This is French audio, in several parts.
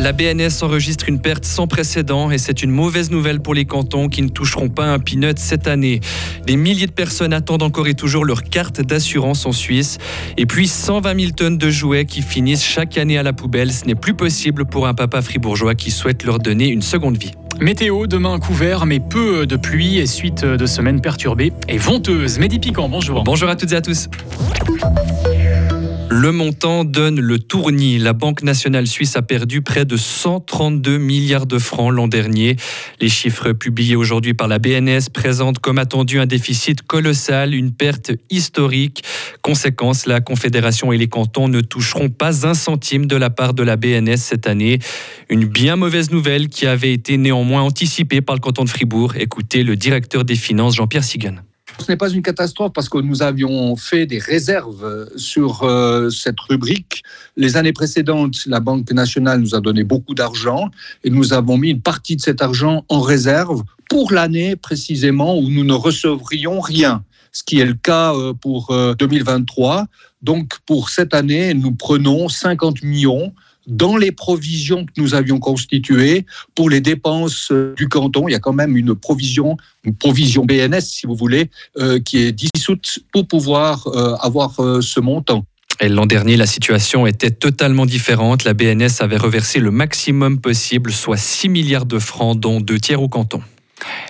La BNS enregistre une perte sans précédent et c'est une mauvaise nouvelle pour les cantons qui ne toucheront pas un peanut cette année. Des milliers de personnes attendent encore et toujours leur carte d'assurance en Suisse. Et puis 120 000 tonnes de jouets qui finissent chaque année à la poubelle. Ce n'est plus possible pour un papa fribourgeois qui souhaite leur donner une seconde vie. Météo, demain couvert, mais peu de pluie et suite de semaines perturbées et venteuses. Mehdi Piquant, bonjour. Bonjour à toutes et à tous. Le montant donne le tournis. La Banque nationale suisse a perdu près de 132 milliards de francs l'an dernier. Les chiffres publiés aujourd'hui par la BNS présentent comme attendu un déficit colossal, une perte historique. Conséquence, la Confédération et les cantons ne toucheront pas un centime de la part de la BNS cette année. Une bien mauvaise nouvelle qui avait été néanmoins anticipée par le canton de Fribourg. Écoutez le directeur des finances, Jean-Pierre Sigan. Ce n'est pas une catastrophe parce que nous avions fait des réserves sur euh, cette rubrique. Les années précédentes, la Banque nationale nous a donné beaucoup d'argent et nous avons mis une partie de cet argent en réserve pour l'année précisément où nous ne recevrions rien ce qui est le cas euh, pour 2023. Euh, Donc pour cette année, nous prenons 50 millions dans les provisions que nous avions constituées pour les dépenses euh, du canton. Il y a quand même une provision, une provision BNS, si vous voulez, euh, qui est dissoute pour pouvoir euh, avoir ce montant. L'an dernier, la situation était totalement différente. La BNS avait reversé le maximum possible, soit 6 milliards de francs, dont deux tiers au canton.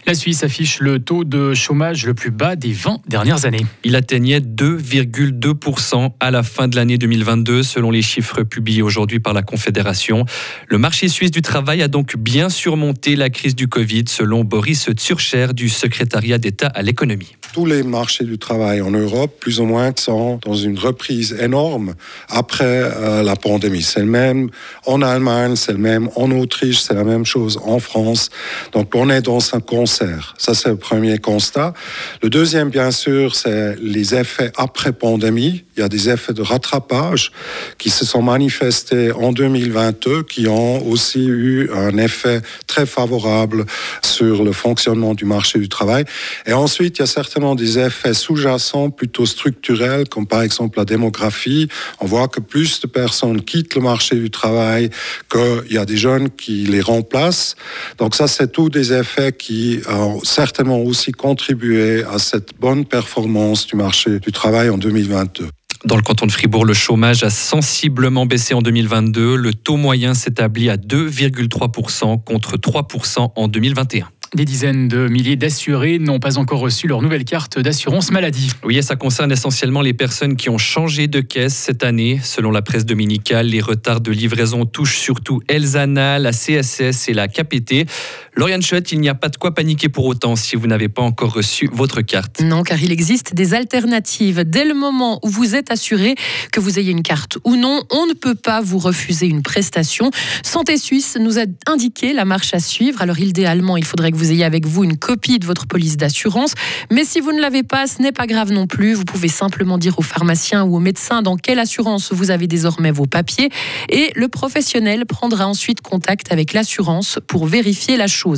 La Suisse affiche le taux de chômage le plus bas des 20 dernières années. Il atteignait 2,2% à la fin de l'année 2022, selon les chiffres publiés aujourd'hui par la Confédération. Le marché suisse du travail a donc bien surmonté la crise du Covid, selon Boris Tsurcher du secrétariat d'État à l'économie. Tous les marchés du travail en Europe, plus ou moins, sont dans une reprise énorme après euh, la pandémie. C'est le même en Allemagne, c'est le même en Autriche, c'est la même chose en France. Donc on est dans un concert. Ça, c'est le premier constat. Le deuxième, bien sûr, c'est les effets après pandémie. Il y a des effets de rattrapage qui se sont manifestés en 2022, qui ont aussi eu un effet très favorable sur le fonctionnement du marché du travail. Et ensuite, il y a certains des effets sous-jacents plutôt structurels, comme par exemple la démographie. On voit que plus de personnes quittent le marché du travail, qu'il y a des jeunes qui les remplacent. Donc ça, c'est tous des effets qui ont certainement aussi contribué à cette bonne performance du marché du travail en 2022. Dans le canton de Fribourg, le chômage a sensiblement baissé en 2022. Le taux moyen s'établit à 2,3% contre 3% en 2021. Des dizaines de milliers d'assurés n'ont pas encore reçu leur nouvelle carte d'assurance maladie. Oui, et ça concerne essentiellement les personnes qui ont changé de caisse cette année. Selon la presse dominicale, les retards de livraison touchent surtout Elzana, la CSS et la KPT. Lauriane Schott, il n'y a pas de quoi paniquer pour autant si vous n'avez pas encore reçu votre carte. Non, car il existe des alternatives. Dès le moment où vous êtes assuré, que vous ayez une carte ou non, on ne peut pas vous refuser une prestation. Santé Suisse nous a indiqué la marche à suivre. Alors idéalement, il faudrait que vous ayez avec vous une copie de votre police d'assurance. Mais si vous ne l'avez pas, ce n'est pas grave non plus. Vous pouvez simplement dire au pharmacien ou au médecin dans quelle assurance vous avez désormais vos papiers. Et le professionnel prendra ensuite contact avec l'assurance pour vérifier la chose.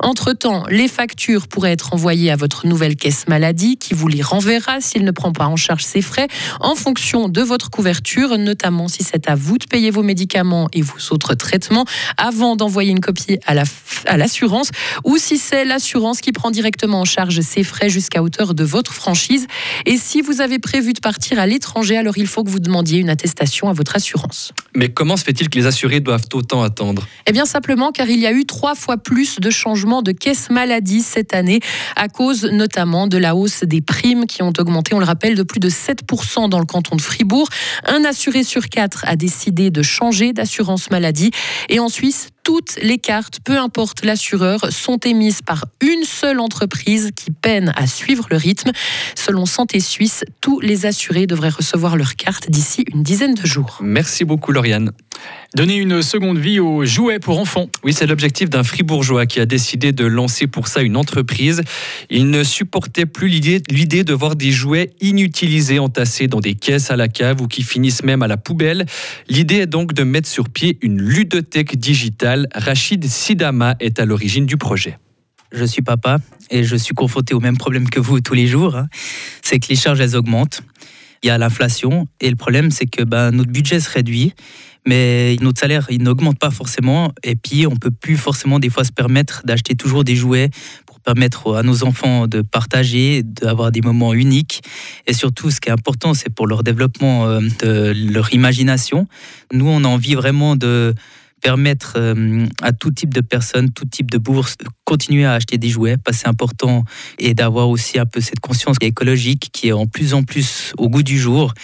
Entre-temps, les factures pourraient être envoyées à votre nouvelle caisse maladie qui vous les renverra s'il ne prend pas en charge ses frais en fonction de votre couverture, notamment si c'est à vous de payer vos médicaments et vos autres traitements. Avant d'envoyer une copie à l'assurance ou si si c'est l'assurance qui prend directement en charge ces frais jusqu'à hauteur de votre franchise. Et si vous avez prévu de partir à l'étranger, alors il faut que vous demandiez une attestation à votre assurance. Mais comment se fait-il que les assurés doivent autant attendre? Eh bien simplement car il y a eu trois fois plus de changements de caisse maladie cette année, à cause notamment de la hausse des primes qui ont augmenté, on le rappelle, de plus de 7% dans le canton de Fribourg. Un assuré sur quatre a décidé de changer d'assurance maladie. Et en Suisse, toutes les cartes, peu importe l'assureur, sont émises par une seule entreprise qui peine à suivre le rythme. Selon Santé Suisse, tous les assurés devraient recevoir leur carte d'ici une dizaine de jours. Merci beaucoup Lauriane. Donner une seconde vie aux jouets pour enfants. Oui, c'est l'objectif d'un fribourgeois qui a décidé de lancer pour ça une entreprise. Il ne supportait plus l'idée de voir des jouets inutilisés entassés dans des caisses à la cave ou qui finissent même à la poubelle. L'idée est donc de mettre sur pied une ludothèque digitale. Rachid Sidama est à l'origine du projet. Je suis papa et je suis confronté au même problème que vous tous les jours. Hein. C'est que les charges, elles augmentent. Il y a l'inflation et le problème, c'est que ben, notre budget se réduit mais notre salaire, il n'augmente pas forcément. Et puis, on peut plus forcément des fois se permettre d'acheter toujours des jouets pour permettre à nos enfants de partager, d'avoir des moments uniques. Et surtout, ce qui est important, c'est pour leur développement euh, de leur imagination. Nous, on a envie vraiment de permettre euh, à tout type de personnes, tout type de bourse, de continuer à acheter des jouets, parce c'est important, et d'avoir aussi un peu cette conscience écologique qui est en plus en plus au goût du jour.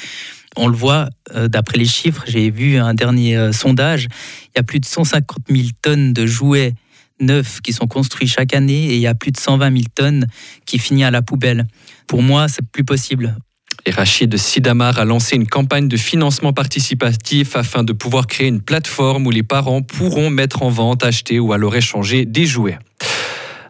On le voit euh, d'après les chiffres, j'ai vu un dernier euh, sondage, il y a plus de 150 000 tonnes de jouets neufs qui sont construits chaque année et il y a plus de 120 000 tonnes qui finissent à la poubelle. Pour moi, c'est plus possible. Et Rachid Sidamar a lancé une campagne de financement participatif afin de pouvoir créer une plateforme où les parents pourront mettre en vente, acheter ou alors échanger des jouets.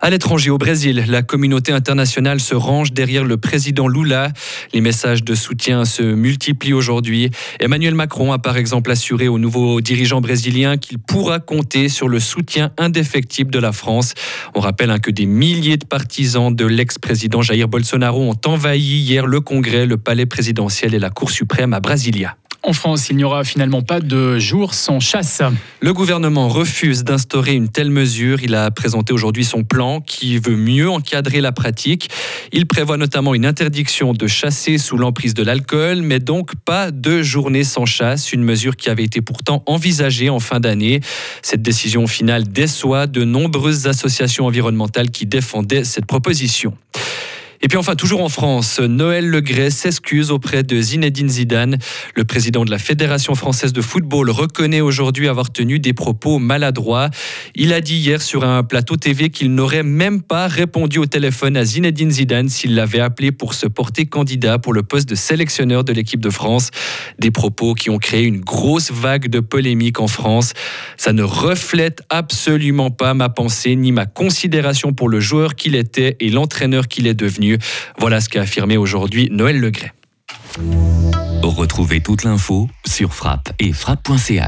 À l'étranger, au Brésil, la communauté internationale se range derrière le président Lula. Les messages de soutien se multiplient aujourd'hui. Emmanuel Macron a par exemple assuré au nouveau dirigeant brésilien qu'il pourra compter sur le soutien indéfectible de la France. On rappelle hein, que des milliers de partisans de l'ex-président Jair Bolsonaro ont envahi hier le Congrès, le palais présidentiel et la Cour suprême à Brasilia. En France, il n'y aura finalement pas de jour sans chasse. Le gouvernement refuse d'instaurer une telle mesure. Il a présenté aujourd'hui son plan qui veut mieux encadrer la pratique. Il prévoit notamment une interdiction de chasser sous l'emprise de l'alcool, mais donc pas de journée sans chasse, une mesure qui avait été pourtant envisagée en fin d'année. Cette décision finale déçoit de nombreuses associations environnementales qui défendaient cette proposition. Et puis enfin, toujours en France, Noël Legret s'excuse auprès de Zinedine Zidane. Le président de la Fédération française de football reconnaît aujourd'hui avoir tenu des propos maladroits. Il a dit hier sur un plateau TV qu'il n'aurait même pas répondu au téléphone à Zinedine Zidane s'il l'avait appelé pour se porter candidat pour le poste de sélectionneur de l'équipe de France. Des propos qui ont créé une grosse vague de polémique en France. Ça ne reflète absolument pas ma pensée ni ma considération pour le joueur qu'il était et l'entraîneur qu'il est devenu. Voilà ce qu'a affirmé aujourd'hui Noël Legret. Retrouvez toute l'info sur frappe et frappe.ch.